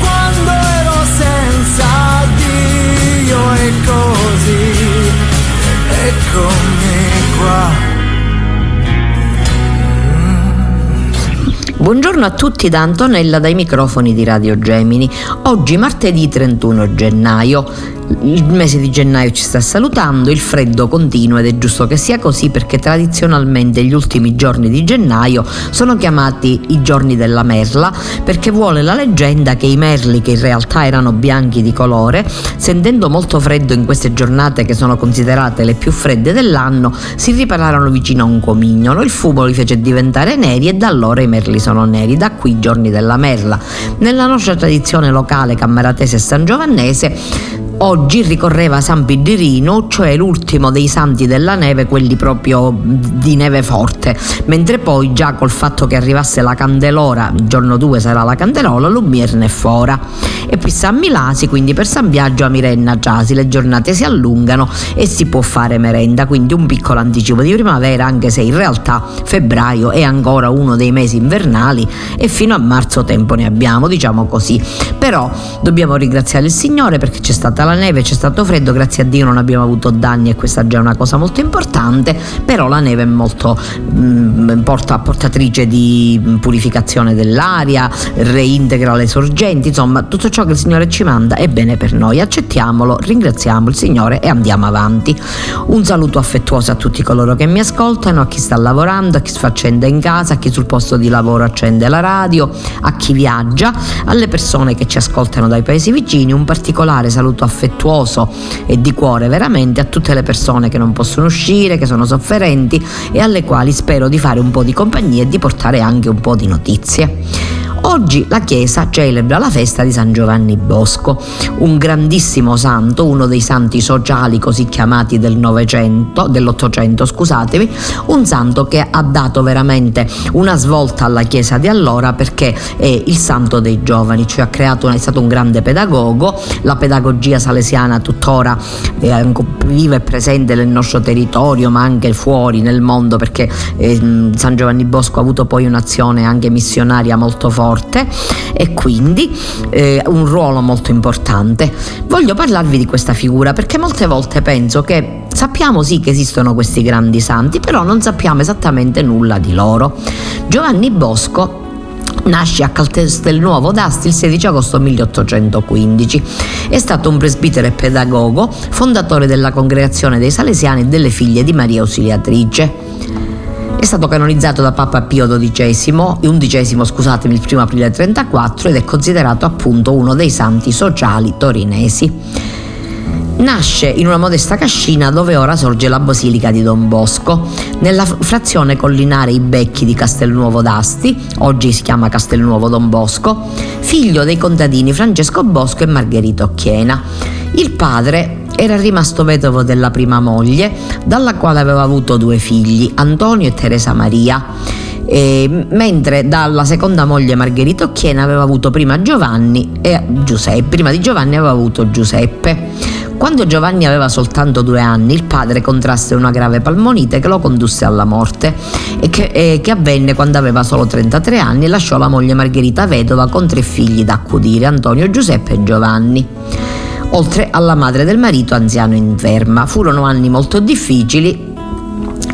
quando ero senza Dio e così, eccomi qua. Buongiorno a tutti da Antonella dai microfoni di Radio Gemini. Oggi martedì 31 gennaio. Il mese di gennaio ci sta salutando, il freddo continua ed è giusto che sia così perché tradizionalmente gli ultimi giorni di gennaio sono chiamati i giorni della merla perché vuole la leggenda che i merli che in realtà erano bianchi di colore, sentendo molto freddo in queste giornate che sono considerate le più fredde dell'anno, si ripararono vicino a un comignolo, il fumo li fece diventare neri e da allora i merli sono neri, da qui i giorni della merla. Nella nostra tradizione locale cammaratese e sangiovannese Oggi ricorreva San Pidirino, cioè l'ultimo dei santi della neve, quelli proprio di neve forte, mentre poi già col fatto che arrivasse la Candelora, il giorno 2 sarà la Candelola, l'Umierne è fora. E poi San Milasi, quindi per San Biagio a Mirenna Giasi, le giornate si allungano e si può fare merenda, quindi un piccolo anticipo di primavera, anche se in realtà febbraio è ancora uno dei mesi invernali e fino a marzo tempo ne abbiamo, diciamo così. Però dobbiamo ringraziare il Signore perché c'è stata la neve, c'è stato freddo, grazie a Dio non abbiamo avuto danni e questa già è una cosa molto importante, però la neve è molto mh, porta, portatrice di purificazione dell'aria, reintegra le sorgenti, insomma tutto ciò che il Signore ci manda è bene per noi, accettiamolo, ringraziamo il Signore e andiamo avanti. Un saluto affettuoso a tutti coloro che mi ascoltano, a chi sta lavorando, a chi fa accende in casa, a chi sul posto di lavoro accende la radio, a chi viaggia, alle persone che ci ascoltano dai paesi vicini, un particolare saluto affettuoso e di cuore veramente a tutte le persone che non possono uscire, che sono sofferenti e alle quali spero di fare un po' di compagnia e di portare anche un po' di notizie. Oggi la Chiesa celebra la festa di San Giovanni Bosco, un grandissimo santo, uno dei santi sociali così chiamati del Novecento, dell'Ottocento, scusatevi, un santo che ha dato veramente una svolta alla Chiesa di allora perché è il santo dei giovani, cioè creato, è stato un grande pedagogo, la pedagogia salesiana tuttora è vive e presente nel nostro territorio ma anche fuori nel mondo perché eh, San Giovanni Bosco ha avuto poi un'azione anche missionaria molto forte forte e quindi eh, un ruolo molto importante. Voglio parlarvi di questa figura perché molte volte penso che sappiamo sì che esistono questi grandi santi, però non sappiamo esattamente nulla di loro. Giovanni Bosco Nasce a Castelnuovo d'Asti il 16 agosto 1815. È stato un presbitere e pedagogo, fondatore della congregazione dei Salesiani e delle figlie di Maria Ausiliatrice. È stato canonizzato da Papa Pio XII, undicesimo scusatemi, il 1 aprile 1934 ed è considerato appunto uno dei santi sociali torinesi. Nasce in una modesta cascina dove ora sorge la Basilica di Don Bosco, nella frazione collinare I Becchi di Castelnuovo d'Asti, oggi si chiama Castelnuovo Don Bosco, figlio dei contadini Francesco Bosco e Margherita Occhiena. Il padre era rimasto vedovo della prima moglie, dalla quale aveva avuto due figli, Antonio e Teresa Maria. E, mentre dalla seconda moglie Margherita Occhiena aveva avuto prima Giovanni e Giuseppe, prima di Giovanni aveva avuto Giuseppe. Quando Giovanni aveva soltanto due anni, il padre contrasse una grave palmonite che lo condusse alla morte e che, e che avvenne quando aveva solo 33 anni e lasciò la moglie Margherita vedova con tre figli da accudire, Antonio, Giuseppe e Giovanni oltre alla madre del marito anziano inferma. Furono anni molto difficili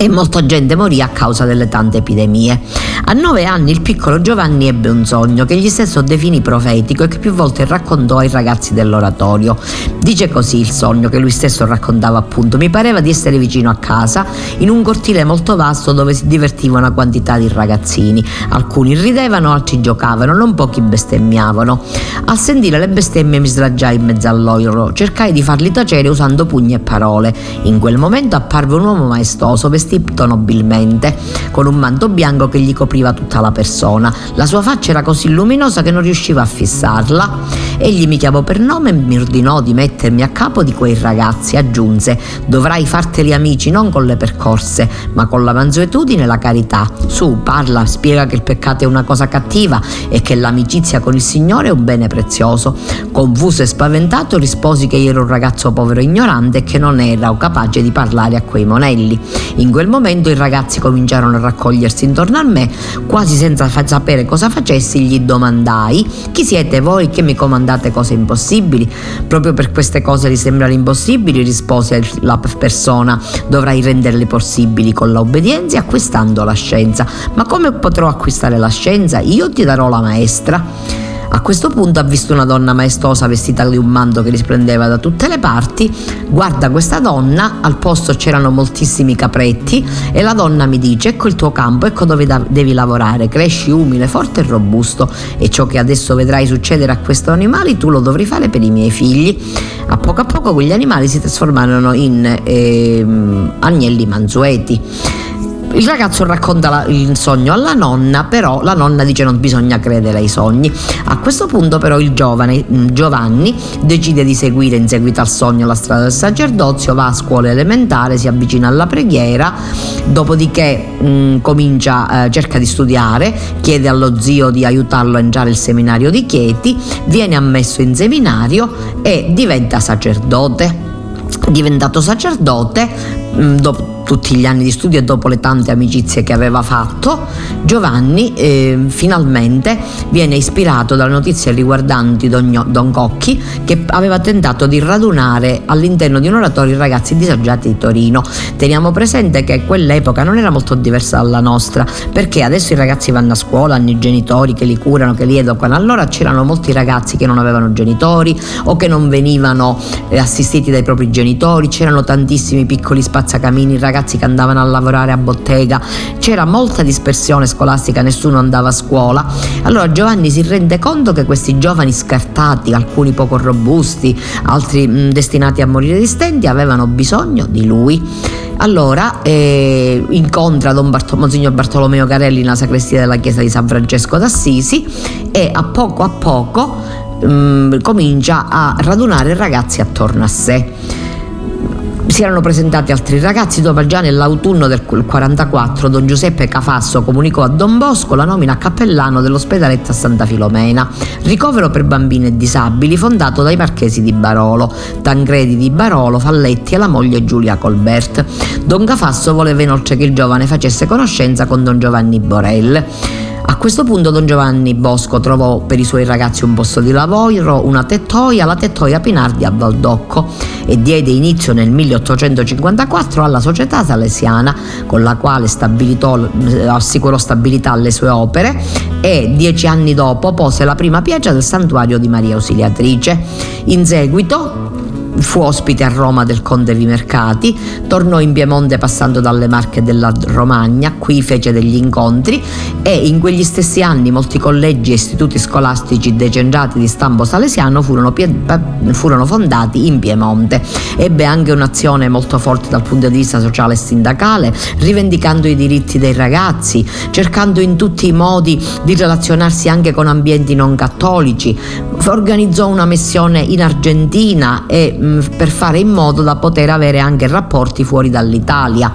e molta gente morì a causa delle tante epidemie. A nove anni il piccolo Giovanni ebbe un sogno che egli stesso definì profetico e che più volte raccontò ai ragazzi dell'oratorio. Dice così il sogno che lui stesso raccontava appunto. Mi pareva di essere vicino a casa, in un cortile molto vasto dove si divertiva una quantità di ragazzini. Alcuni ridevano, altri giocavano, non pochi bestemmiavano. Al sentire le bestemmie mi sdragiai in mezzo a loro, cercai di farli tacere usando pugni e parole. In quel momento apparve un uomo maestoso, vestito nobilmente, con un manto bianco che gli copriva tutta la persona. La sua faccia era così luminosa che non riusciva a fissarla. Egli mi chiamò per nome e mi ordinò di mettermi a capo di quei ragazzi. Aggiunse: Dovrai farteli amici non con le percorse, ma con la mansuetudine e la carità. Su, parla, spiega che il peccato è una cosa cattiva e che l'amicizia con il Signore è un bene prezioso. Confuso e spaventato risposi che io ero un ragazzo povero e ignorante e che non ero capace di parlare a quei monelli. In quel momento i ragazzi cominciarono a raccogliersi intorno a me, quasi senza sapere cosa facessi, gli domandai: Chi siete voi che mi comandate cose impossibili? Proprio per queste cose gli sembrano impossibili, rispose la persona. Dovrai renderle possibili con l'obbedienza e acquistando la scienza. Ma come potrò acquistare la scienza? Io ti darò la maestra. A questo punto ha visto una donna maestosa vestita di un manto che risplendeva da tutte le parti, guarda questa donna, al posto c'erano moltissimi capretti e la donna mi dice ecco il tuo campo, ecco dove devi lavorare, cresci umile, forte e robusto e ciò che adesso vedrai succedere a questi animali tu lo dovrai fare per i miei figli. A poco a poco quegli animali si trasformarono in eh, agnelli mansueti. Il ragazzo racconta la, il sogno alla nonna, però la nonna dice non bisogna credere ai sogni. A questo punto però il giovane mm, Giovanni decide di seguire in seguito al sogno la strada del sacerdozio, va a scuola elementare, si avvicina alla preghiera, dopodiché mh, mm, comincia, eh, cerca di studiare, chiede allo zio di aiutarlo a entrare al seminario di Chieti, viene ammesso in seminario e diventa sacerdote. Diventato sacerdote, mh, mm, dopo tutti gli anni di studio e dopo le tante amicizie che aveva fatto, Giovanni eh, finalmente viene ispirato dalle notizie riguardanti Don, Don, Cocchi che aveva tentato di radunare all'interno di un oratorio i ragazzi disagiati di Torino. Teniamo presente che quell'epoca non era molto diversa dalla nostra perché adesso i ragazzi vanno a scuola, hanno i genitori che li curano, che li educano, allora c'erano molti ragazzi che non avevano genitori o che non venivano eh, assistiti dai propri genitori, c'erano tantissimi piccoli spazzacamini, ragazzi ragazzi che andavano a lavorare a bottega, c'era molta dispersione scolastica, nessuno andava a scuola. Allora Giovanni si rende conto che questi giovani scartati, alcuni poco robusti, altri mh, destinati a morire di stenti, avevano bisogno di lui. Allora eh, incontra Don Barto- Monsignor Bartolomeo Carelli nella sacrestia della chiesa di San Francesco d'Assisi e a poco a poco mh, comincia a radunare ragazzi attorno a sé si erano presentati altri ragazzi, dopo già nell'autunno del 44 Don Giuseppe Cafasso comunicò a Don Bosco la nomina a cappellano dell'ospedaletta Santa Filomena, ricovero per bambini e disabili fondato dai marchesi di Barolo, Tancredi di Barolo, Falletti e la moglie Giulia Colbert. Don Cafasso voleva inoltre che il giovane facesse conoscenza con Don Giovanni Borel. A questo punto Don Giovanni Bosco trovò per i suoi ragazzi un posto di lavoro, una tettoia, la tettoia Pinardi a Valdocco e diede inizio nel 1854 alla società salesiana con la quale eh, assicurò stabilità alle sue opere e dieci anni dopo pose la prima pietra del santuario di Maria Ausiliatrice. In seguito fu ospite a Roma del conte Vimercati, tornò in Piemonte passando dalle Marche della Romagna, qui fece degli incontri e in quegli stessi anni molti collegi e istituti scolastici decentrati di stampo salesiano furono, furono fondati in Piemonte. Ebbe anche un'azione molto forte dal punto di vista sociale e sindacale, rivendicando i diritti dei ragazzi, cercando in tutti i modi di relazionarsi anche con ambienti non cattolici, organizzò una missione in Argentina e per fare in modo da poter avere anche rapporti fuori dall'Italia.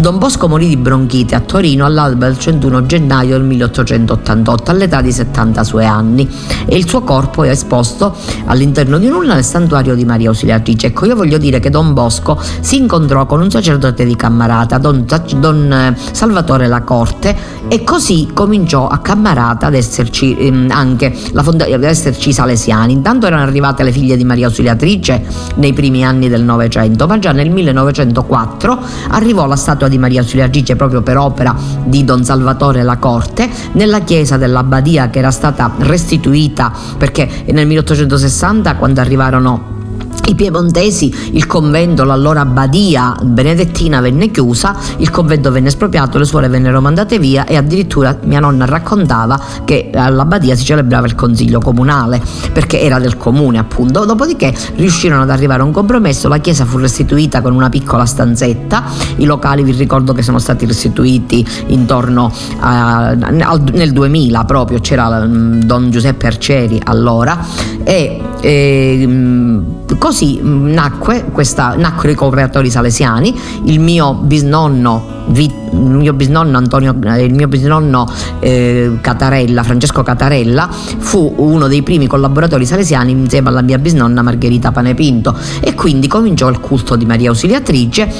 Don Bosco morì di bronchite a Torino all'alba del 31 gennaio del 1888 all'età di 72 anni e il suo corpo è esposto all'interno di un nel santuario di Maria Ausiliatrice. Ecco, io voglio dire che Don Bosco si incontrò con un sacerdote di Cammarata, Don, Don eh, Salvatore Lacorte, e così cominciò a Cammarata ad esserci ehm, anche la fonda- ad esserci salesiani. Intanto erano arrivate le figlie di Maria Ausiliatrice nei primi anni del Novecento, ma già nel 1904 arrivò la statua di Maria Ausiliatrice proprio per opera di Don Salvatore La Corte, nella chiesa dell'abbadia che era stata restituita perché nel 1860 quando arrivarono i piemontesi, il convento, l'allora abbadia benedettina venne chiusa, il convento venne espropriato, le suore vennero mandate via e addirittura mia nonna raccontava che all'abbadia si celebrava il consiglio comunale perché era del comune appunto. Dopodiché riuscirono ad arrivare a un compromesso, la chiesa fu restituita con una piccola stanzetta, i locali vi ricordo che sono stati restituiti intorno a, nel 2000 proprio, c'era mm, Don Giuseppe Arcieri allora e, e mm, così mm, nacque questa, nacquero i cooperatori salesiani, il mio bisnonno il mio bisnonno Antonio, eh, il mio bisnonno eh, Catarella, Francesco Catarella, fu uno dei primi collaboratori salesiani insieme alla mia bisnonna Margherita Panepinto e quindi cominciò il culto di Maria Ausiliatrice.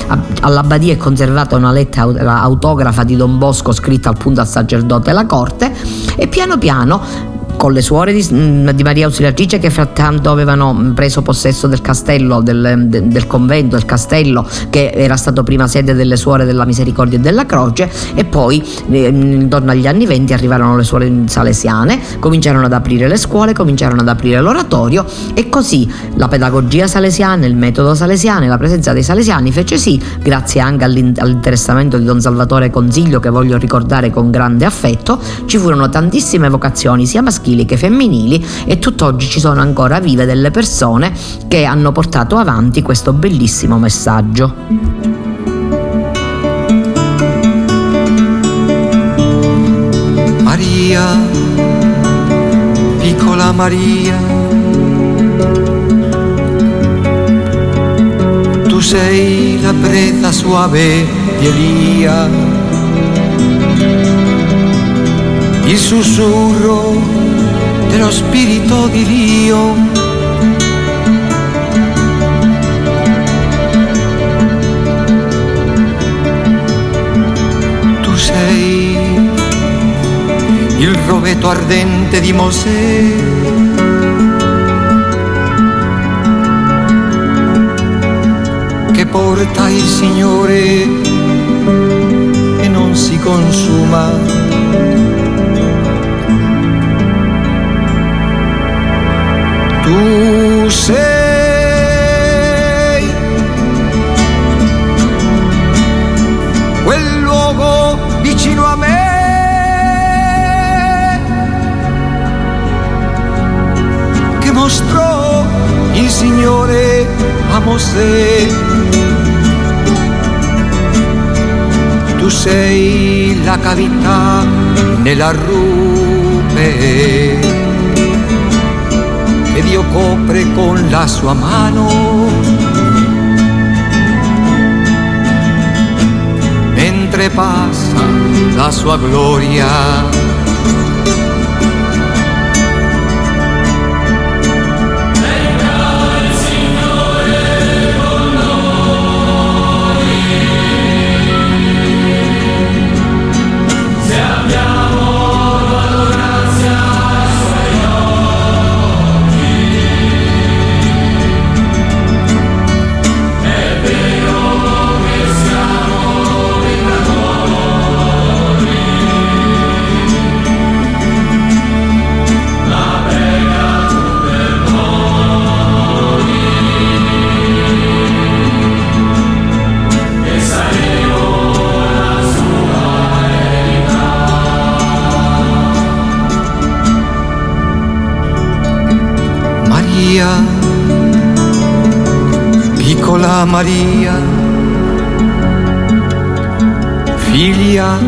All'abbadia è conservata una lettera autografa di Don Bosco scritta appunto al sacerdote alla corte e piano piano con le suore di, mm, di Maria Ausiliatrice che frattanto avevano preso possesso del castello, del, del, convento, del castello che era stato prima sede delle suore della misericordia e della croce e poi eh, intorno agli anni 20 arrivarono le suore salesiane, cominciarono ad aprire le scuole, cominciarono ad aprire l'oratorio e così la pedagogia salesiana, il metodo salesiano, la presenza dei salesiani fece sì, grazie anche all'interessamento di Don Salvatore Consiglio che voglio ricordare con grande affetto, ci furono tantissime vocazioni sia maschili maschili che femminili e tutt'oggi ci sono ancora vive delle persone che hanno portato avanti questo bellissimo messaggio. Maria, piccola Maria, tu sei la brezza suave di Elia, il sussurro dello Spirito di Dio. Tu sei il rovetto ardente di Mosè. Che porta il Signore e non si consuma tu sei quel luogo vicino a me che mostrò il Signore a Mosè. Tu sei la cavità nella rupe copre con la sua mano. Mentre passa la sua gloria Maria, figlia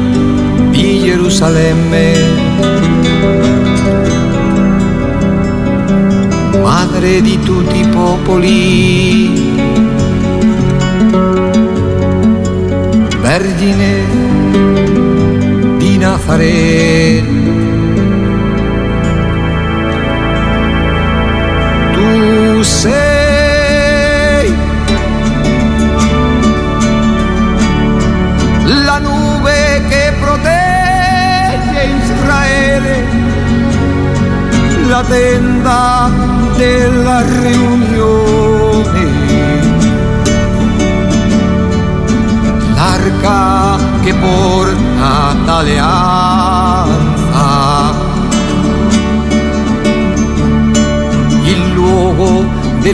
di Gerusalemme, madre di tutti i popoli, vergine di Nazaret.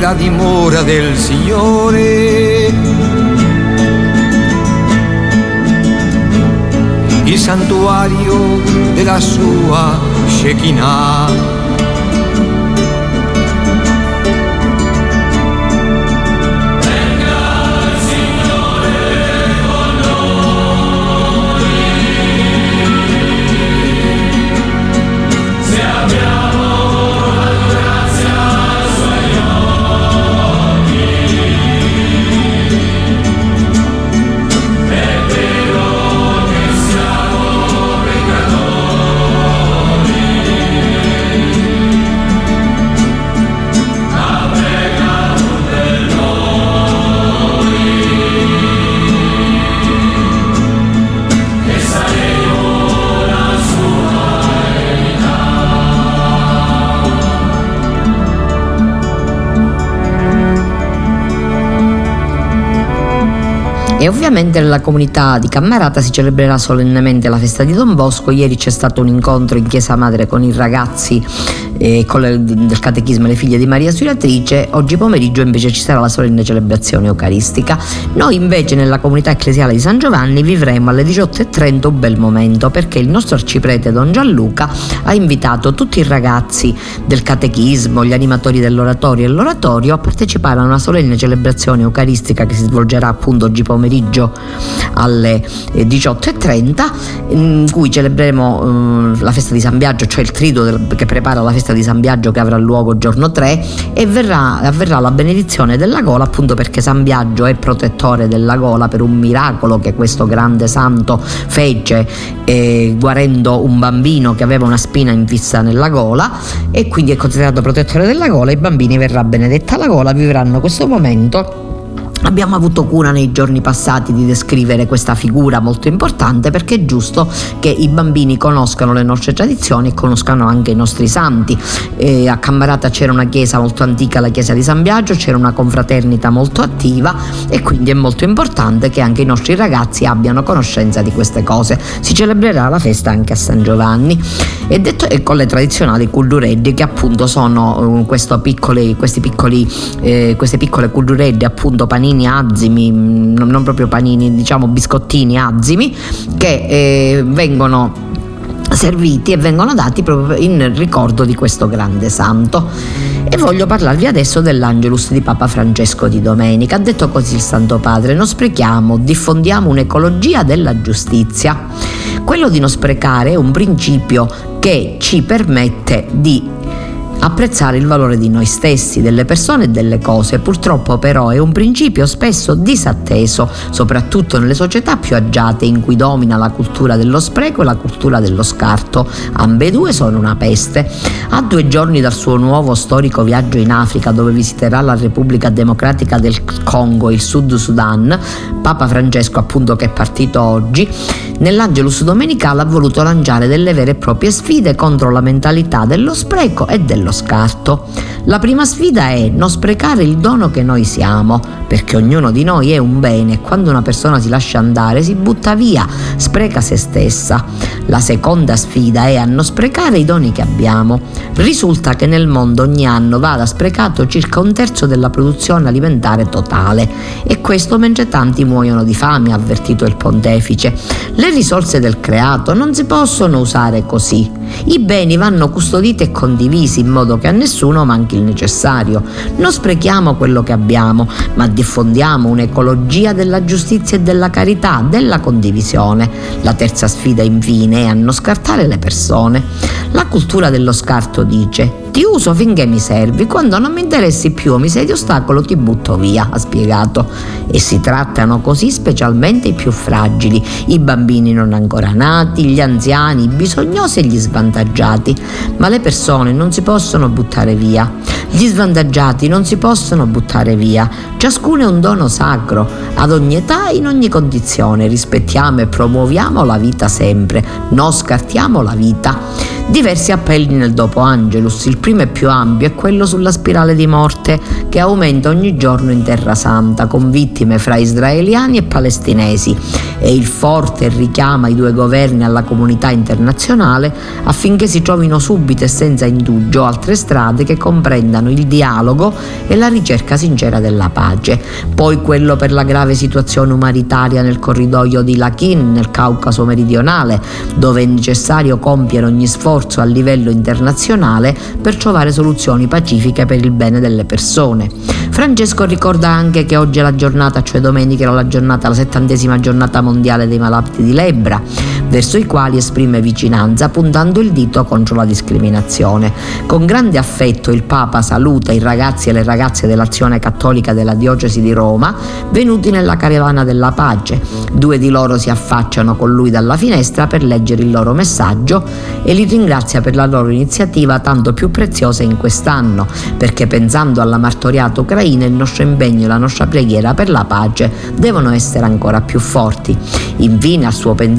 Della dimora del Signore. Il santuario della sua Shekinah. Ovviamente nella comunità di Cammarata si celebrerà solennemente la festa di Don Bosco. Ieri c'è stato un incontro in Chiesa Madre con i ragazzi eh, le, del Catechismo le figlie di Maria Suilatrice. Oggi pomeriggio invece ci sarà la solenne celebrazione eucaristica. Noi invece nella comunità ecclesiale di San Giovanni vivremo alle 18.30 un bel momento perché il nostro arciprete Don Gianluca ha invitato tutti i ragazzi del Catechismo, gli animatori dell'oratorio e l'oratorio a partecipare a una solenne celebrazione eucaristica che si svolgerà appunto oggi pomeriggio pomeriggio alle 18.30 eh, in cui celebreremo eh, la festa di San Biagio, cioè il trido del, che prepara la festa di San Biagio che avrà luogo giorno 3 e verrà, avverrà la benedizione della gola appunto perché San Biagio è protettore della gola per un miracolo che questo grande santo fece eh, guarendo un bambino che aveva una spina infissa nella gola e quindi è considerato protettore della gola, i bambini verrà benedetta la gola, vivranno questo momento Abbiamo avuto cura nei giorni passati di descrivere questa figura molto importante perché è giusto che i bambini conoscano le nostre tradizioni e conoscano anche i nostri santi. E a Cammarata c'era una chiesa molto antica, la chiesa di San Biagio, c'era una confraternita molto attiva e quindi è molto importante che anche i nostri ragazzi abbiano conoscenza di queste cose. Si celebrerà la festa anche a San Giovanni e, detto, e con le tradizionali culdureddi che appunto sono uh, piccoli, piccoli, eh, queste piccole culdureddi appunto panini panini azimi, non proprio panini, diciamo biscottini azimi, che eh, vengono serviti e vengono dati proprio in ricordo di questo grande santo. E voglio parlarvi adesso dell'Angelus di Papa Francesco di domenica. Ha detto così il Santo Padre, non sprechiamo, diffondiamo un'ecologia della giustizia. Quello di non sprecare è un principio che ci permette di apprezzare il valore di noi stessi, delle persone e delle cose. Purtroppo però è un principio spesso disatteso, soprattutto nelle società più agiate in cui domina la cultura dello spreco e la cultura dello scarto. Ambedue sono una peste. A due giorni dal suo nuovo storico viaggio in Africa dove visiterà la Repubblica Democratica del Congo e il Sud Sudan, Papa Francesco appunto che è partito oggi, nell'Angelus Domenicale ha voluto lanciare delle vere e proprie sfide contro la mentalità dello spreco e dello dello scarto. La prima sfida è non sprecare il dono che noi siamo, perché ognuno di noi è un bene e quando una persona si lascia andare si butta via, spreca se stessa. La seconda sfida è a non sprecare i doni che abbiamo. Risulta che nel mondo ogni anno vada sprecato circa un terzo della produzione alimentare totale e questo mentre tanti muoiono di fame, ha avvertito il pontefice. Le risorse del creato non si possono usare così. I beni vanno custoditi e condivisi in modo che a nessuno manchi il necessario. Non sprechiamo quello che abbiamo, ma diffondiamo un'ecologia della giustizia e della carità, della condivisione. La terza sfida infine è a non scartare le persone. La cultura dello scarto dice ti uso finché mi servi, quando non mi interessi più o mi sei di ostacolo ti butto via, ha spiegato. E si trattano così specialmente i più fragili, i bambini non ancora nati, gli anziani, i bisognosi e gli svantaggiati. Ma le persone non si possono buttare via. Gli svantaggiati non si possono buttare via. Ciascuno è un dono sacro, ad ogni età e in ogni condizione. Rispettiamo e promuoviamo la vita sempre, non scartiamo la vita. Diversi appelli nel dopo Angelus, il primo e più ampio è quello sulla spirale di morte che aumenta ogni giorno in Terra Santa con vittime fra israeliani e palestinesi e il forte richiama i due governi alla comunità internazionale affinché si trovino subito e senza indugio altre strade che comprendano il dialogo e la ricerca sincera della pace. Poi quello per la grave situazione umanitaria nel corridoio di Lakin, nel Caucaso meridionale, dove è necessario compiere ogni sforzo a livello internazionale per trovare soluzioni pacifiche per il bene delle persone. Francesco ricorda anche che oggi è la giornata, cioè domenica era la giornata, la settantesima giornata mondiale dei malati di lebbra, verso i quali esprime vicinanza puntando il dito contro la discriminazione. Con grande affetto il Papa saluta i ragazzi e le ragazze dell'azione cattolica della diocesi di Roma venuti nella caravana della pace. Due di loro si affacciano con lui dalla finestra per leggere il loro messaggio e li ringrazia per la loro iniziativa tanto più preziosa in quest'anno, perché pensando alla martoriata Ucraina il nostro impegno e la nostra preghiera per la pace devono essere ancora più forti. Infine il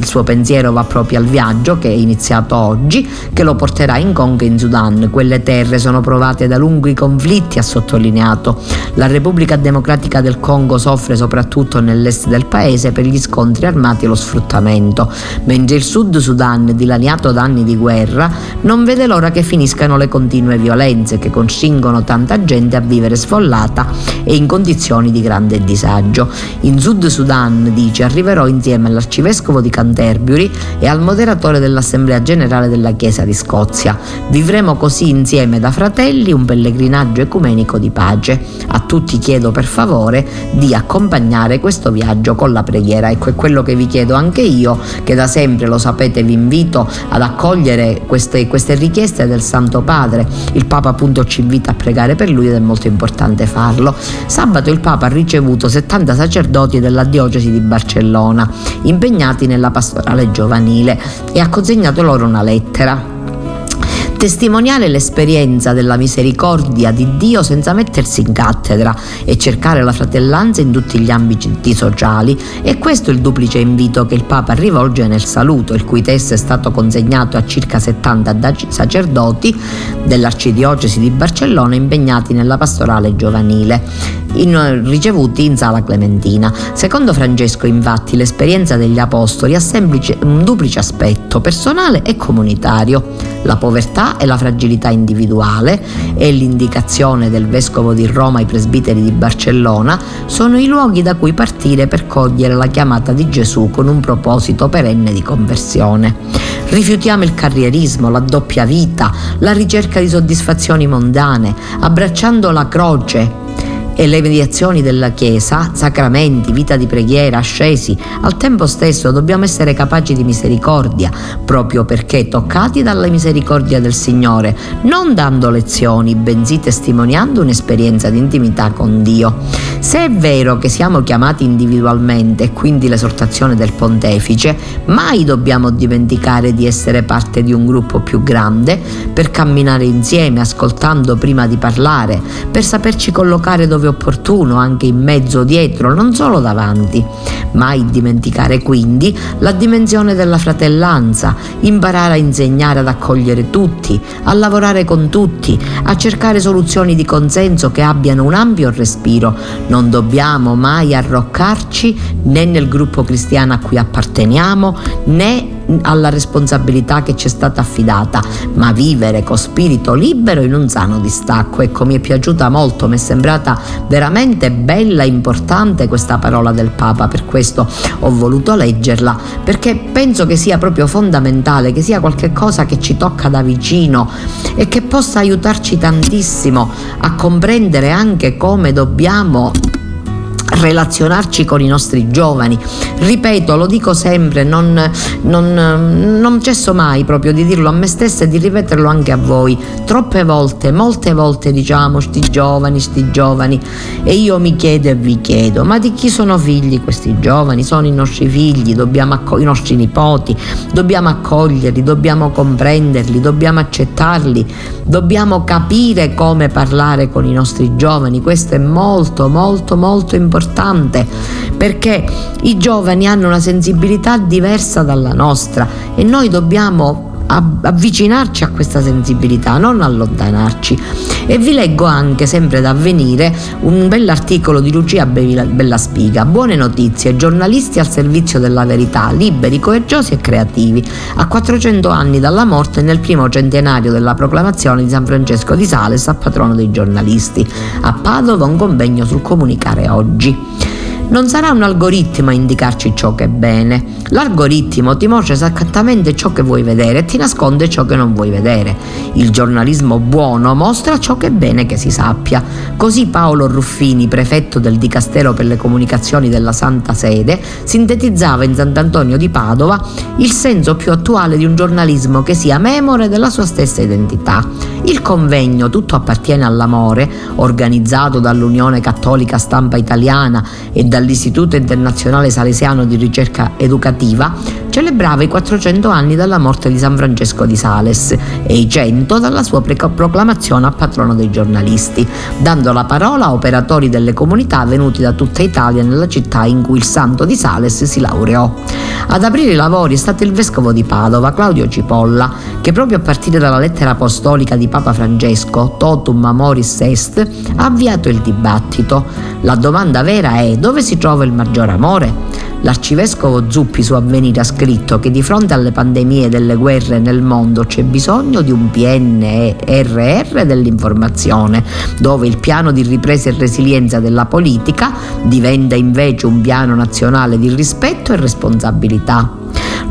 suo pensiero va proprio al viaggio che è iniziato oggi, che lo porterà in Congo e in Sudan. Quelle terre sono provate da lunghi conflitti, ha sottolineato. La Repubblica Democratica del Congo soffre soprattutto nell'est del paese per gli scontri armati e lo sfruttamento, mentre il Sud Sudan, dilaniato da anni di guerra, non vede l'ora che finiscano le continue violenze che costringono tanta gente a vivere sfollata e in condizioni di grande disagio. In Sud Sudan, dice, arriverò insieme all'arcivescovo di Canterbury e al moderatore dell'Assemblea Generale della Chiesa di Scozia. Vivremo così insieme da fratelli un pellegrinaggio ecumenico di pace. A tutti chiedo per favore di accompagnare questo viaggio con la preghiera. Ecco, è quello che vi chiedo anche io, che da sempre lo sapete vi invito ad accogliere queste, queste richieste del Santo Padre. Il Papa appunto ci invita a pregare per lui ed è molto importante farlo. Sabato il Papa ha ricevuto 70 sacerdoti della diocesi di Barcellona, impegnati nella pastorale giovanile, e ha consegnato loro una lettera testimoniare l'esperienza della misericordia di Dio senza mettersi in cattedra e cercare la fratellanza in tutti gli ambiti sociali e questo è il duplice invito che il Papa rivolge nel saluto, il cui testo è stato consegnato a circa 70 sacerdoti dell'arcidiocesi di Barcellona impegnati nella pastorale giovanile in, ricevuti in sala Clementina. Secondo Francesco, infatti, l'esperienza degli apostoli ha semplice, un duplice aspetto, personale e comunitario. La povertà e la fragilità individuale e l'indicazione del vescovo di Roma ai presbiteri di Barcellona sono i luoghi da cui partire per cogliere la chiamata di Gesù con un proposito perenne di conversione. Rifiutiamo il carrierismo, la doppia vita, la ricerca di soddisfazioni mondane, abbracciando la croce e le mediazioni della Chiesa, sacramenti, vita di preghiera, ascesi, al tempo stesso dobbiamo essere capaci di misericordia, proprio perché toccati dalla misericordia del Signore, non dando lezioni, bensì testimoniando un'esperienza di intimità con Dio. Se è vero che siamo chiamati individualmente quindi l'esortazione del pontefice, mai dobbiamo dimenticare di essere parte di un gruppo più grande per camminare insieme, ascoltando prima di parlare, per saperci collocare dove opportuno anche in mezzo, dietro, non solo davanti. Mai dimenticare quindi la dimensione della fratellanza, imparare a insegnare ad accogliere tutti, a lavorare con tutti, a cercare soluzioni di consenso che abbiano un ampio respiro. Non dobbiamo mai arroccarci né nel gruppo cristiano a cui apparteniamo né alla responsabilità che ci è stata affidata, ma vivere con spirito libero in un sano distacco. Ecco, mi è piaciuta molto, mi è sembrata veramente bella e importante questa parola del Papa, per questo ho voluto leggerla, perché penso che sia proprio fondamentale, che sia qualcosa che ci tocca da vicino e che possa aiutarci tantissimo a comprendere anche come dobbiamo relazionarci con i nostri giovani. Ripeto, lo dico sempre, non, non, non, cesso mai proprio di dirlo a me stessa e di ripeterlo anche a voi. Troppe volte, molte volte diciamo sti giovani, sti giovani e io mi chiedo e vi chiedo, ma di chi sono figli questi giovani? Sono i nostri figli, accog- i nostri nipoti, dobbiamo accoglierli, dobbiamo comprenderli, dobbiamo accettarli, dobbiamo capire come parlare con i nostri giovani. Questo è molto, molto, molto importante importante perché i giovani hanno una sensibilità diversa dalla nostra e noi dobbiamo avvicinarci a questa sensibilità, non allontanarci. E vi leggo anche, sempre da avvenire, un bell'articolo di Lucia Bellaspiga. Buone notizie, giornalisti al servizio della verità, liberi, coraggiosi e creativi. A 400 anni dalla morte, nel primo centenario della proclamazione di San Francesco di Sales a patrono dei giornalisti. A Padova un convegno sul comunicare oggi. Non sarà un algoritmo a indicarci ciò che è bene. L'algoritmo ti mostra esattamente ciò che vuoi vedere e ti nasconde ciò che non vuoi vedere. Il giornalismo buono mostra ciò che è bene che si sappia. Così Paolo Ruffini, prefetto del Dicastero per le comunicazioni della Santa Sede, sintetizzava in Sant'Antonio di Padova il senso più attuale di un giornalismo che sia memore della sua stessa identità. Il convegno Tutto appartiene all'amore, organizzato dall'Unione Cattolica Stampa Italiana e da dall'Istituto Internazionale Salesiano di Ricerca Educativa, celebrava i 400 anni dalla morte di San Francesco di Sales e i 100 dalla sua proclamazione a patrono dei giornalisti, dando la parola a operatori delle comunità venuti da tutta Italia nella città in cui il santo di Sales si laureò. Ad aprire i lavori è stato il vescovo di Padova, Claudio Cipolla, che proprio a partire dalla lettera apostolica di Papa Francesco, Totum Amoris Est, ha avviato il dibattito. La domanda vera è dove si trova il maggior amore? L'arcivescovo Zuppi su Avvenire ha scritto che di fronte alle pandemie e delle guerre nel mondo c'è bisogno di un PNRR dell'informazione, dove il piano di ripresa e resilienza della politica diventa invece un piano nazionale di rispetto e responsabilità.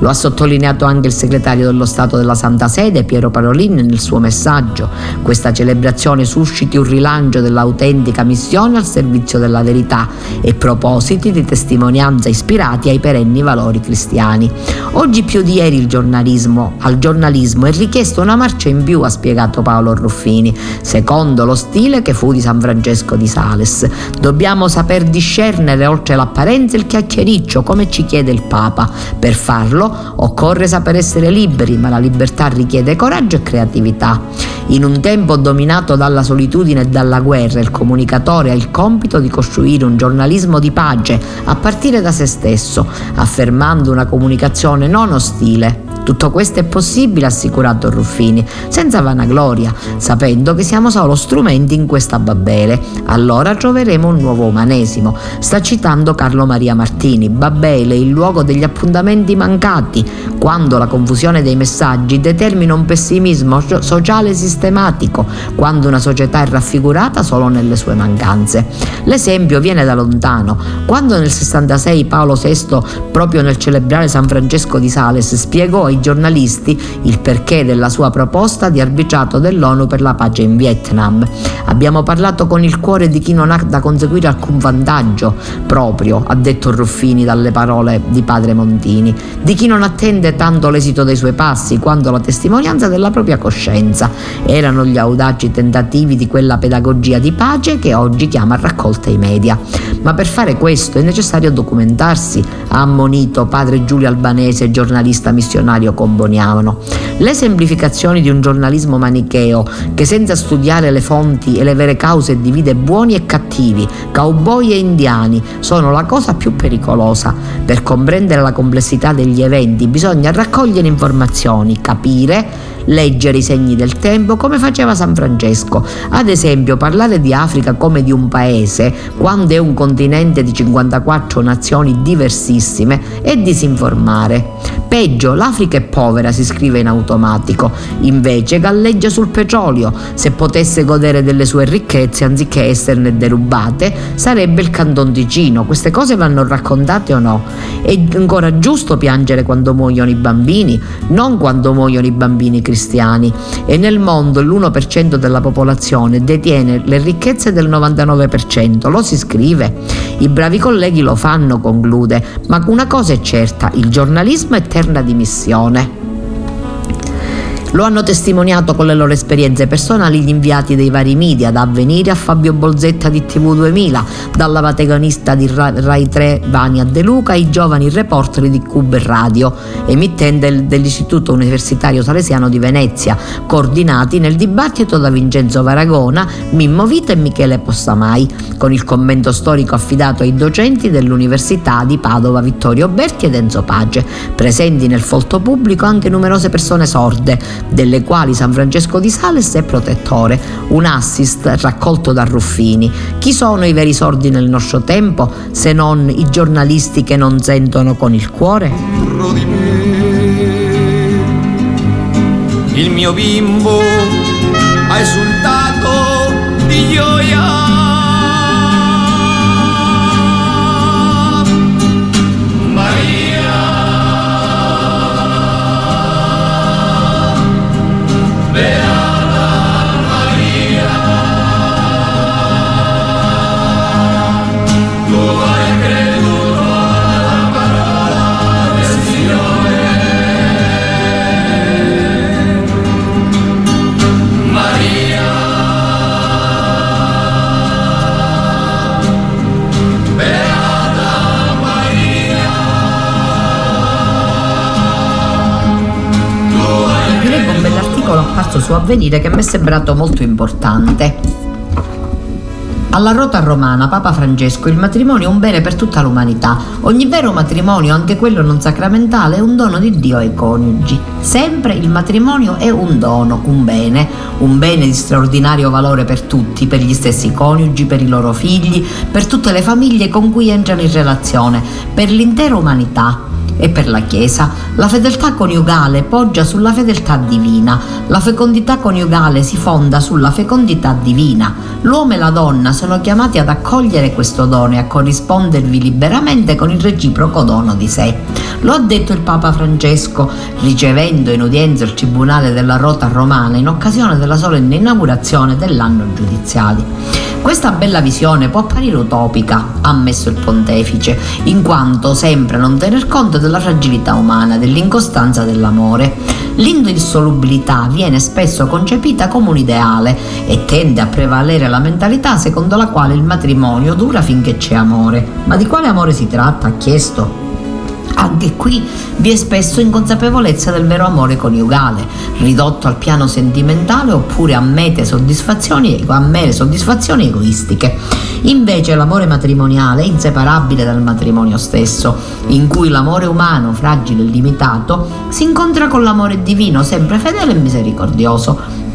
Lo ha sottolineato anche il segretario dello Stato della Santa Sede, Piero Parolin, nel suo messaggio. Questa celebrazione susciti un rilancio dell'autentica missione al servizio della verità e propositi di testimonianza ispirati ai perenni valori cristiani. Oggi più di ieri giornalismo, al giornalismo è richiesto una marcia in più, ha spiegato Paolo Ruffini, secondo lo stile che fu di San Francesco di Sales. Dobbiamo saper discernere oltre l'apparenza il chiacchiericcio, come ci chiede il Papa. Per farlo occorre saper essere liberi, ma la libertà richiede coraggio e creatività. In un tempo dominato dalla solitudine e dalla guerra, il comunicatore ha il compito di costruire un giornalismo di pace a partire da se stesso, affermando una comunicazione non ostile, tutto questo è possibile, ha assicurato Ruffini, senza vanagloria, sapendo che siamo solo strumenti in questa Babele. Allora troveremo un nuovo umanesimo. Sta citando Carlo Maria Martini. Babele, il luogo degli appuntamenti mancati, quando la confusione dei messaggi determina un pessimismo sociale sistematico, quando una società è raffigurata solo nelle sue mancanze. L'esempio viene da lontano. Quando nel 66 Paolo VI, proprio nel celebrare San Francesco di Sales, spiegò ai giornalisti il perché della sua proposta di arbitrato dell'ONU per la pace in Vietnam. Abbiamo parlato con il cuore di chi non ha da conseguire alcun vantaggio proprio, ha detto Ruffini dalle parole di padre Montini, di chi non attende tanto l'esito dei suoi passi quanto la testimonianza della propria coscienza. Erano gli audaci tentativi di quella pedagogia di pace che oggi chiama raccolta i media. Ma per fare questo è necessario documentarsi, ha ammonito padre Giulio Albanese, giornalista missionario Mario Comboniano. Le semplificazioni di un giornalismo manicheo che senza studiare le fonti e le vere cause divide buoni e cattivi, cowboy e indiani, sono la cosa più pericolosa. Per comprendere la complessità degli eventi bisogna raccogliere informazioni, capire, leggere i segni del tempo come faceva San Francesco. Ad esempio, parlare di Africa come di un paese, quando è un continente di 54 nazioni diversissime, è disinformare. Peggio, l'Africa è povera, si scrive in automatico, invece galleggia sul petrolio. Se potesse godere delle sue ricchezze anziché esserne derubate, sarebbe il Canton Ticino. Queste cose vanno raccontate o no? È ancora giusto piangere quando muoiono i bambini, non quando muoiono i bambini cristiani cristiani e nel mondo l'1% della popolazione detiene le ricchezze del 99%, lo si scrive. I bravi colleghi lo fanno, conclude, ma una cosa è certa, il giornalismo è terna di missione. Lo hanno testimoniato con le loro esperienze personali gli inviati dei vari media, da Avvenire a Fabio Bolzetta di TV 2000, dalla protagonista di Rai 3 Vania De Luca ai giovani reporter di Cub Radio, emittente dell'Istituto Universitario Salesiano di Venezia, coordinati nel dibattito da Vincenzo Varagona, Mimmo Vita e Michele Possamai, con il commento storico affidato ai docenti dell'Università di Padova Vittorio Berti ed Enzo Page, presenti nel folto pubblico anche numerose persone sorde, delle quali San Francesco di Sales è protettore, un assist raccolto da Ruffini. Chi sono i veri sordi nel nostro tempo se non i giornalisti che non sentono con il cuore? Il mio bimbo ha esultato Avvenire che mi è sembrato molto importante. Alla rota romana, Papa Francesco, il matrimonio è un bene per tutta l'umanità. Ogni vero matrimonio, anche quello non sacramentale, è un dono di Dio ai coniugi. Sempre il matrimonio è un dono, un bene, un bene di straordinario valore per tutti, per gli stessi coniugi, per i loro figli, per tutte le famiglie con cui entrano in relazione, per l'intera umanità e per la Chiesa. La fedeltà coniugale poggia sulla fedeltà divina, la fecondità coniugale si fonda sulla fecondità divina. L'uomo e la donna sono chiamati ad accogliere questo dono e a corrispondervi liberamente con il reciproco dono di sé. Lo ha detto il Papa Francesco, ricevendo in udienza il Tribunale della Rota Romana in occasione della solenne inaugurazione dell'anno giudiziale. Questa bella visione può apparire utopica, ha ammesso il pontefice, in quanto sembra non tener conto della fragilità umana, dell'incostanza dell'amore. L'indissolubilità viene spesso concepita come un ideale e tende a prevalere la mentalità secondo la quale il matrimonio dura finché c'è amore. Ma di quale amore si tratta? ha chiesto. Anche qui vi è spesso inconsapevolezza del vero amore coniugale, ridotto al piano sentimentale oppure a mete soddisfazioni, soddisfazioni egoistiche. Invece l'amore matrimoniale è inseparabile dal matrimonio stesso, in cui l'amore umano, fragile e limitato, si incontra con l'amore divino, sempre fedele e misericordioso.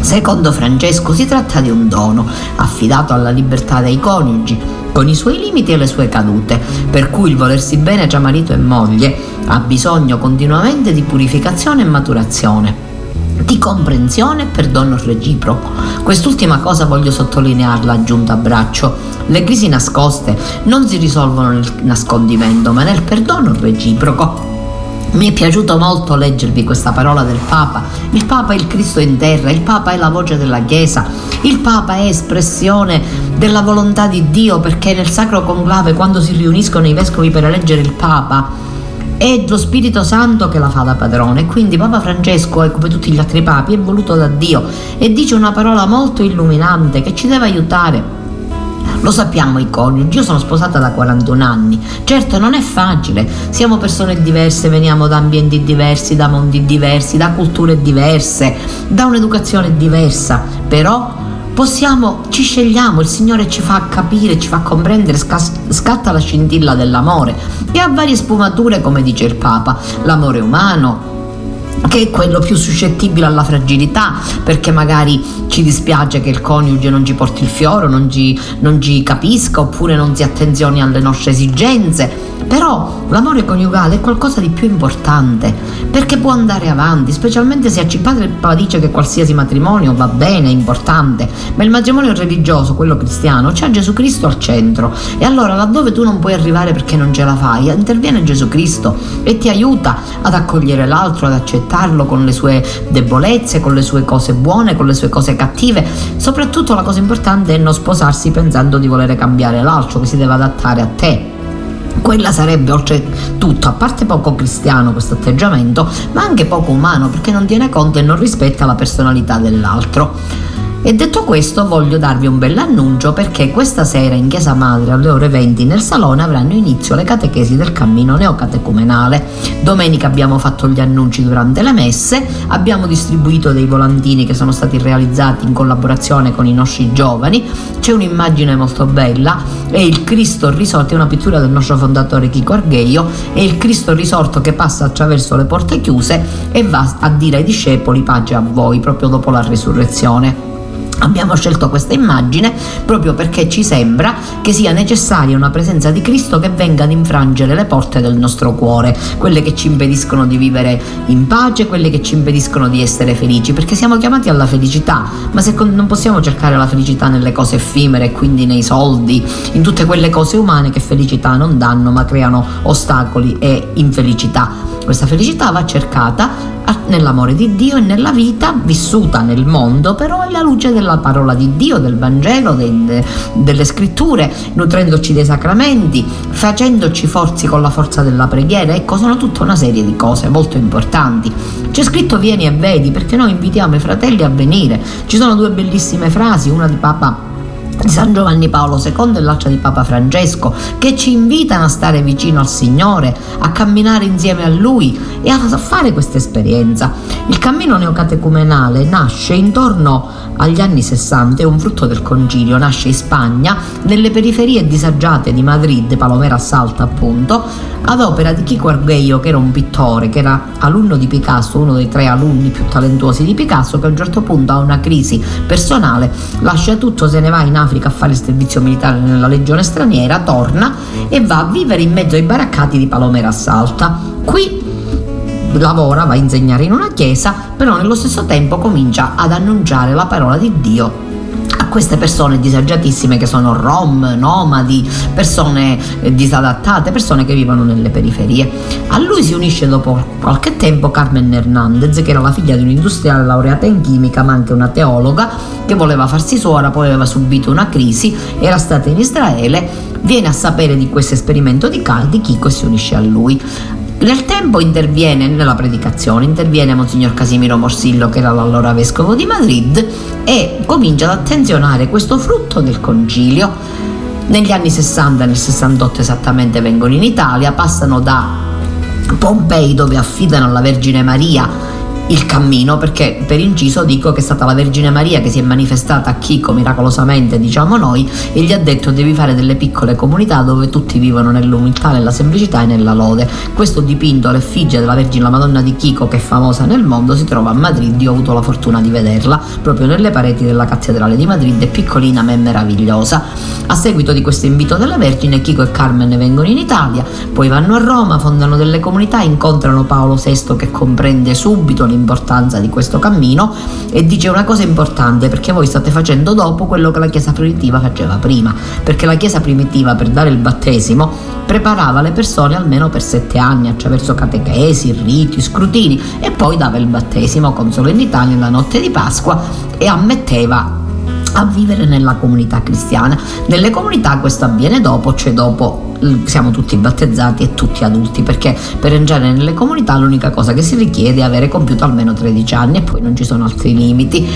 Secondo Francesco si tratta di un dono, affidato alla libertà dei coniugi, con i suoi limiti e le sue cadute, per cui il volersi bene tra marito e moglie ha bisogno continuamente di purificazione e maturazione di comprensione e perdono reciproco. Quest'ultima cosa voglio sottolinearla aggiunta a braccio. Le crisi nascoste non si risolvono nel nascondimento, ma nel perdono reciproco. Mi è piaciuto molto leggervi questa parola del Papa. Il Papa è il Cristo in terra, il Papa è la voce della Chiesa, il Papa è espressione della volontà di Dio perché nel Sacro Conclave quando si riuniscono i vescovi per eleggere il Papa è lo Spirito Santo che la fa da padrone. Quindi Papa Francesco, come tutti gli altri papi, è voluto da Dio. E dice una parola molto illuminante che ci deve aiutare. Lo sappiamo i coniugi, io sono sposata da 41 anni. Certo non è facile, siamo persone diverse, veniamo da ambienti diversi, da mondi diversi, da culture diverse, da un'educazione diversa, però possiamo, ci scegliamo, il Signore ci fa capire, ci fa comprendere, scatta la scintilla dell'amore e ha varie sfumature come dice il Papa, l'amore umano, che è quello più suscettibile alla fragilità, perché magari ci dispiace che il coniuge non ci porti il fiore, non ci, non ci capisca oppure non si attenzioni alle nostre esigenze. Però l'amore coniugale è qualcosa di più importante, perché può andare avanti, specialmente se il padre dice che qualsiasi matrimonio va bene, è importante, ma il matrimonio religioso, quello cristiano, c'è Gesù Cristo al centro. E allora laddove tu non puoi arrivare perché non ce la fai, interviene Gesù Cristo e ti aiuta ad accogliere l'altro, ad accettare accettarlo con le sue debolezze, con le sue cose buone, con le sue cose cattive. Soprattutto la cosa importante è non sposarsi pensando di volere cambiare l'altro che si deve adattare a te quella sarebbe oltretutto, a parte poco cristiano questo atteggiamento, ma anche poco umano perché non tiene conto e non rispetta la personalità dell'altro. E detto questo voglio darvi un bell'annuncio perché questa sera in Chiesa Madre alle ore 20 nel salone avranno inizio le catechesi del cammino neocatecumenale. Domenica abbiamo fatto gli annunci durante le messe, abbiamo distribuito dei volantini che sono stati realizzati in collaborazione con i nostri giovani, c'è un'immagine molto bella, è il Cristo risorto, è una pittura del nostro fondatore Chico Argheio, è il Cristo risorto che passa attraverso le porte chiuse e va a dire ai discepoli pace a voi proprio dopo la risurrezione. Abbiamo scelto questa immagine proprio perché ci sembra che sia necessaria una presenza di Cristo che venga ad infrangere le porte del nostro cuore, quelle che ci impediscono di vivere in pace, quelle che ci impediscono di essere felici, perché siamo chiamati alla felicità, ma se non possiamo cercare la felicità nelle cose effimere, quindi nei soldi, in tutte quelle cose umane che felicità non danno, ma creano ostacoli e infelicità. Questa felicità va cercata nell'amore di Dio e nella vita vissuta nel mondo, però alla luce della parola di Dio, del Vangelo, de, delle scritture, nutrendoci dei sacramenti, facendoci forzi con la forza della preghiera. Ecco, sono tutta una serie di cose molto importanti. C'è scritto vieni e vedi perché noi invitiamo i fratelli a venire. Ci sono due bellissime frasi, una di Papa di San Giovanni Paolo II e l'altra di Papa Francesco, che ci invitano a stare vicino al Signore, a camminare insieme a Lui e a fare questa esperienza. Il cammino neocatecumenale nasce intorno agli anni 60, è un frutto del concilio, nasce in Spagna, nelle periferie disagiate di Madrid, Palomera Salta appunto, ad opera di Chico Arguello, che era un pittore, che era alunno di Picasso, uno dei tre alunni più talentuosi di Picasso, che a un certo punto ha una crisi personale, lascia tutto, se ne va in Africa a fare il servizio militare nella legione straniera, torna e va a vivere in mezzo ai baraccati di Palomera Salta. Qui lavora, va a insegnare in una chiesa, però nello stesso tempo comincia ad annunciare la parola di Dio queste persone disagiatissime che sono rom, nomadi, persone eh, disadattate, persone che vivono nelle periferie. A lui si unisce dopo qualche tempo Carmen Hernandez, che era la figlia di un industriale laureata in chimica, ma anche una teologa, che voleva farsi suora, poi aveva subito una crisi, era stata in Israele, viene a sapere di questo esperimento di, Chico e si unisce a lui. Nel tempo interviene nella predicazione, interviene Monsignor Casimiro Morsillo che era l'allora vescovo di Madrid e comincia ad attenzionare questo frutto del concilio. Negli anni 60 nel 68 esattamente vengono in Italia, passano da Pompei dove affidano alla Vergine Maria il cammino, perché per inciso dico che è stata la Vergine Maria che si è manifestata a Chico miracolosamente, diciamo noi, e gli ha detto devi fare delle piccole comunità dove tutti vivono nell'umiltà, nella semplicità e nella lode. Questo dipinto all'effigie della Vergine la Madonna di Chico, che è famosa nel mondo, si trova a Madrid, io ho avuto la fortuna di vederla proprio nelle pareti della cattedrale di Madrid, è piccolina ma è meravigliosa. A seguito di questo invito della Vergine, Chico e Carmen vengono in Italia, poi vanno a Roma, fondano delle comunità, incontrano Paolo VI che comprende subito l'importanza l'importanza di questo cammino e dice una cosa importante perché voi state facendo dopo quello che la Chiesa primitiva faceva prima, perché la Chiesa primitiva per dare il battesimo preparava le persone almeno per sette anni attraverso catechesi, riti, scrutini e poi dava il battesimo con solennità nella notte di Pasqua e ammetteva a vivere nella comunità cristiana. Nelle comunità questo avviene dopo, cioè dopo siamo tutti battezzati e tutti adulti perché per entrare nelle comunità l'unica cosa che si richiede è avere compiuto almeno 13 anni e poi non ci sono altri limiti.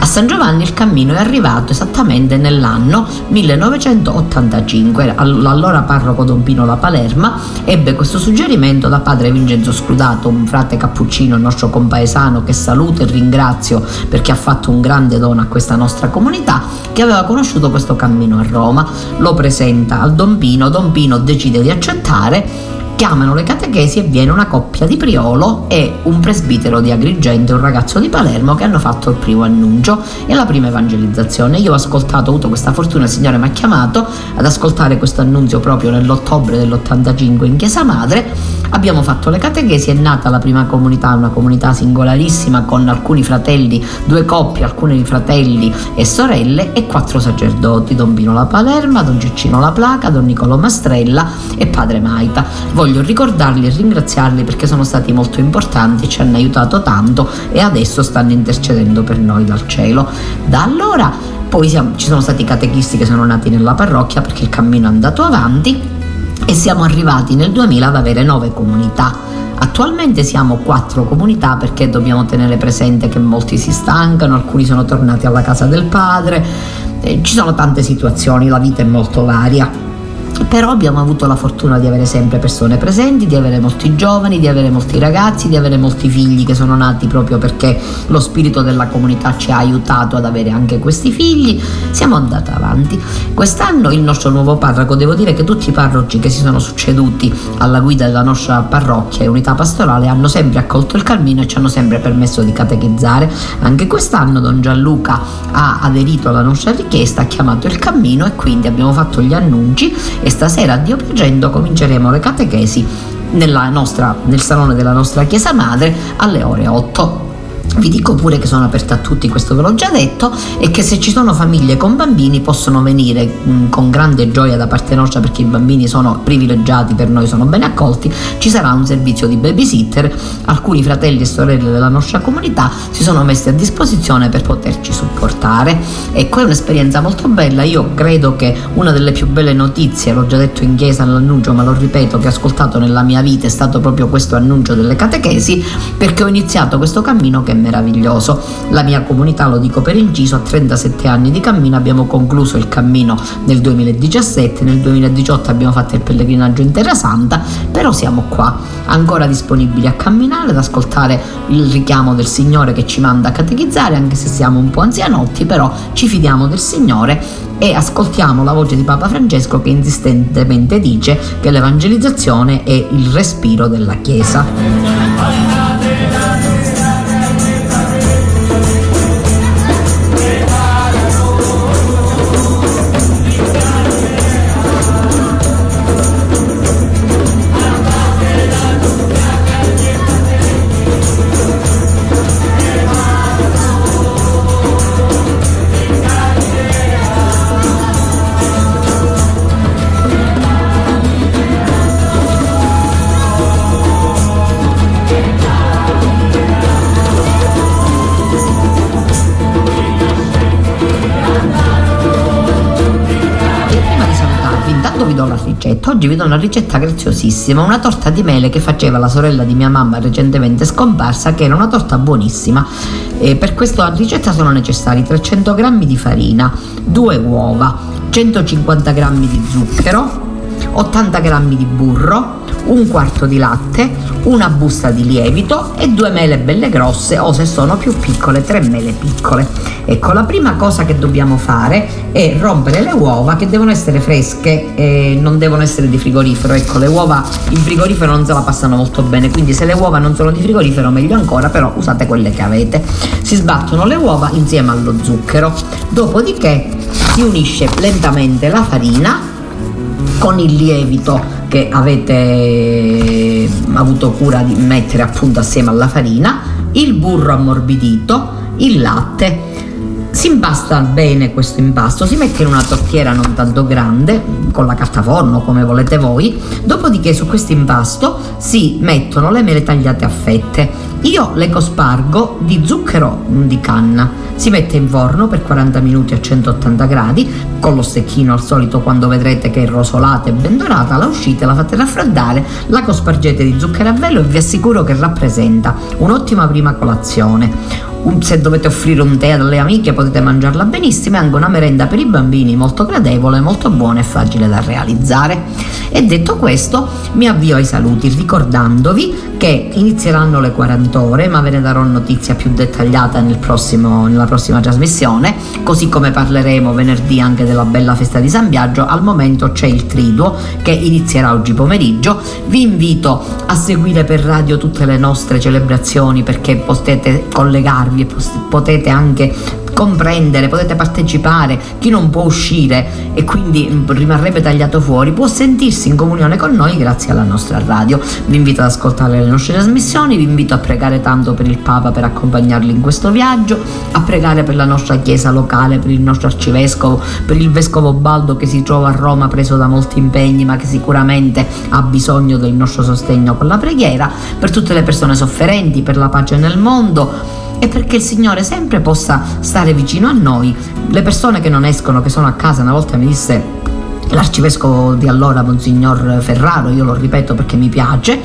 A San Giovanni il cammino è arrivato esattamente nell'anno 1985. L'allora parroco Don Pino La Palerma ebbe questo suggerimento da padre Vincenzo Scrutato, un frate cappuccino, nostro compaesano che saluto e ringrazio perché ha fatto un grande dono a questa nostra comunità, che aveva conosciuto questo cammino a Roma. Lo presenta al Don Pino, Don Pino decide di accettare chiamano le catechesi e viene una coppia di Priolo e un presbitero di Agrigento, un ragazzo di Palermo che hanno fatto il primo annuncio e la prima evangelizzazione. Io ho ascoltato, ho avuto questa fortuna, il Signore mi ha chiamato ad ascoltare questo annunzio proprio nell'ottobre dell'85 in Chiesa Madre. Abbiamo fatto le catechesi, è nata la prima comunità, una comunità singolarissima con alcuni fratelli, due coppie, alcuni fratelli e sorelle e quattro sacerdoti, Don Pino La Palerma, Don Giuccino La Placa, Don Nicolo Mastrella e Padre Maita. Voglio voglio ricordarli e ringraziarli perché sono stati molto importanti, ci hanno aiutato tanto e adesso stanno intercedendo per noi dal cielo. Da allora poi siamo, ci sono stati catechisti che sono nati nella parrocchia perché il cammino è andato avanti e siamo arrivati nel 2000 ad avere nove comunità. Attualmente siamo quattro comunità perché dobbiamo tenere presente che molti si stancano, alcuni sono tornati alla casa del padre, eh, ci sono tante situazioni, la vita è molto varia però abbiamo avuto la fortuna di avere sempre persone presenti, di avere molti giovani, di avere molti ragazzi, di avere molti figli che sono nati proprio perché lo spirito della comunità ci ha aiutato ad avere anche questi figli. Siamo andati avanti. Quest'anno il nostro nuovo parroco, devo dire che tutti i parroci che si sono succeduti alla guida della nostra parrocchia e unità pastorale hanno sempre accolto il cammino e ci hanno sempre permesso di catechizzare. Anche quest'anno Don Gianluca ha aderito alla nostra richiesta, ha chiamato il cammino e quindi abbiamo fatto gli annunci e stasera, Dio piacendo, cominceremo le catechesi nostra, nel salone della nostra chiesa madre alle ore 8. Vi dico pure che sono aperta a tutti, questo ve l'ho già detto, e che se ci sono famiglie con bambini possono venire mh, mm, con grande gioia da parte nostra perché i bambini sono privilegiati, per noi sono ben accolti, ci sarà un servizio di babysitter, alcuni fratelli e sorelle della nostra comunità si sono messi a disposizione per poterci supportare. Ecco, è un'esperienza molto bella, io credo che una delle più belle notizie, l'ho già detto in chiesa all'annuncio, ma lo ripeto, che ho ascoltato nella mia vita è stato proprio questo annuncio delle catechesi, perché ho iniziato questo cammino che meraviglioso. La mia comunità, lo dico per inciso, a 37 anni di cammino abbiamo concluso il cammino nel 2017, nel 2018 abbiamo fatto il pellegrinaggio in Terra Santa, però siamo qua, ancora disponibili a camminare, ad ascoltare il richiamo del Signore che ci manda a catechizzare, anche se siamo un po' anzianotti, però ci fidiamo del Signore e ascoltiamo la voce di Papa Francesco che insistentemente dice che l'evangelizzazione è il respiro della Chiesa. Do una ricetta graziosissima, una torta di mele che faceva la sorella di mia mamma recentemente scomparsa, che era una torta buonissima. E per questa ricetta sono necessari 300 g di farina, 2 uova, 150 g di zucchero, 80 g di burro, un quarto di latte, una busta di lievito e due mele belle grosse o se sono più piccole tre mele piccole. Ecco, la prima cosa che dobbiamo fare è rompere le uova che devono essere fresche e non devono essere di frigorifero. Ecco, le uova in frigorifero non se la passano molto bene, quindi se le uova non sono di frigorifero meglio ancora, però usate quelle che avete. Si sbattono le uova insieme allo zucchero. Dopodiché si unisce lentamente la farina con il lievito che avete avuto cura di mettere appunto assieme alla farina, il burro ammorbidito, il latte. Si impasta bene questo impasto, si mette in una tortiera non tanto grande, con la carta forno come volete voi, dopodiché su questo impasto si mettono le mele tagliate a fette. Io le cospargo di zucchero di canna si mette in forno per 40 minuti a 180 gradi, con lo stecchino al solito quando vedrete che è rosolata e ben dorata, la uscite, la fate raffreddare, la cospargete di zucchero a velo e vi assicuro che rappresenta un'ottima prima colazione se dovete offrire un tè alle amiche potete mangiarla benissimo è anche una merenda per i bambini molto gradevole, molto buona e facile da realizzare. E detto questo mi avvio ai saluti ricordandovi che inizieranno le 40 ore ma ve ne darò notizia più dettagliata nel prossimo, nella prossima trasmissione. Così come parleremo venerdì anche della bella festa di San Biagio al momento c'è il triduo che inizierà oggi pomeriggio. Vi invito a seguire per radio tutte le nostre celebrazioni perché potete collegarvi e potete anche comprendere, potete partecipare, chi non può uscire e quindi rimarrebbe tagliato fuori può sentirsi in comunione con noi grazie alla nostra radio. Vi invito ad ascoltare le nostre trasmissioni, vi invito a pregare tanto per il Papa per accompagnarli in questo viaggio, a pregare per la nostra chiesa locale, per il nostro arcivescovo, per il vescovo Baldo che si trova a Roma preso da molti impegni ma che sicuramente ha bisogno del nostro sostegno con la preghiera, per tutte le persone sofferenti, per la pace nel mondo e perché il Signore sempre possa stare vicino a noi. Le persone che non escono, che sono a casa, una volta mi disse l'arcivescovo di allora, Monsignor Ferraro, io lo ripeto perché mi piace,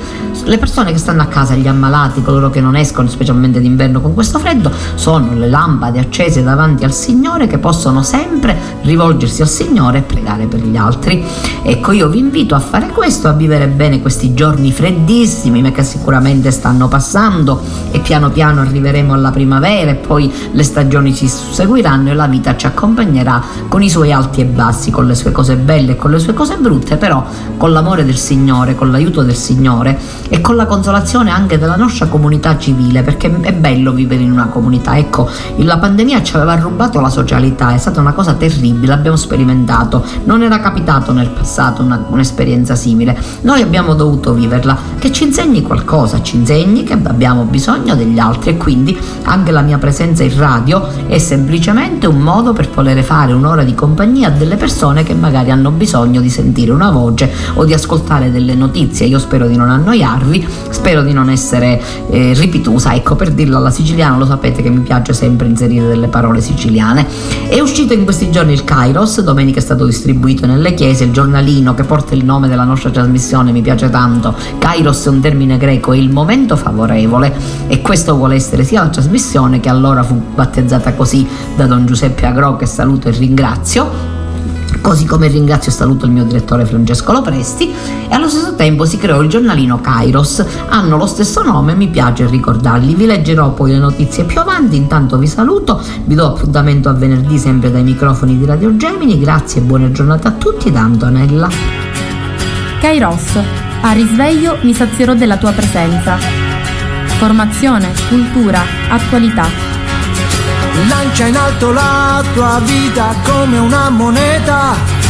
le persone che stanno a casa, gli ammalati, coloro che non escono, specialmente d'inverno con questo freddo, sono le lampade accese davanti al Signore che possono sempre rivolgersi al Signore e pregare per gli altri. Ecco, io vi invito a fare questo, a vivere bene questi giorni freddissimi, che sicuramente stanno passando e piano piano arriveremo alla primavera e poi le stagioni si susseguiranno e la vita ci accompagnerà con i suoi alti e bassi, con le sue cose belle e con le sue cose brutte, però con l'amore del Signore, con l'aiuto del Signore e con la consolazione anche della nostra comunità civile, perché è bello vivere in una comunità. Ecco, la pandemia ci aveva rubato la socialità, è stata una cosa terribile, l'abbiamo sperimentato, non era capitato nel passato una, un'esperienza simile. Noi abbiamo dovuto viverla, che ci insegni qualcosa, ci insegni che abbiamo bisogno degli altri e quindi anche la mia presenza in radio è semplicemente un modo per poter fare un'ora di compagnia a delle persone che magari hanno bisogno di sentire una voce o di ascoltare delle notizie. Io spero di non annoiarvi, spero di non essere eh, ripetusa. Ecco, per dirlo alla siciliana, lo sapete che mi piace sempre inserire delle parole siciliane. È uscito in questi giorni il Kairos, domenica è stato distribuito nelle chiese, il giornalino che porta il nome della nostra trasmissione, mi piace tanto. Kairos è un termine greco, è il momento favorevole e questo vuole essere sia la trasmissione che allora fu battezzata così da Don Giuseppe Agro che saluto e ringrazio così come ringrazio e saluto il mio direttore Francesco Lopresti e allo stesso tempo si creò il giornalino Kairos, hanno lo stesso nome, mi piace ricordarli, vi leggerò poi le notizie più avanti, intanto vi saluto, vi do appuntamento a venerdì sempre dai microfoni di Radio Gemini, grazie e buona giornata a tutti da Antonella. Kairos, a risveglio mi sazierò della tua presenza. Formazione, cultura, attualità Lancia in alto la tua vita come una moneta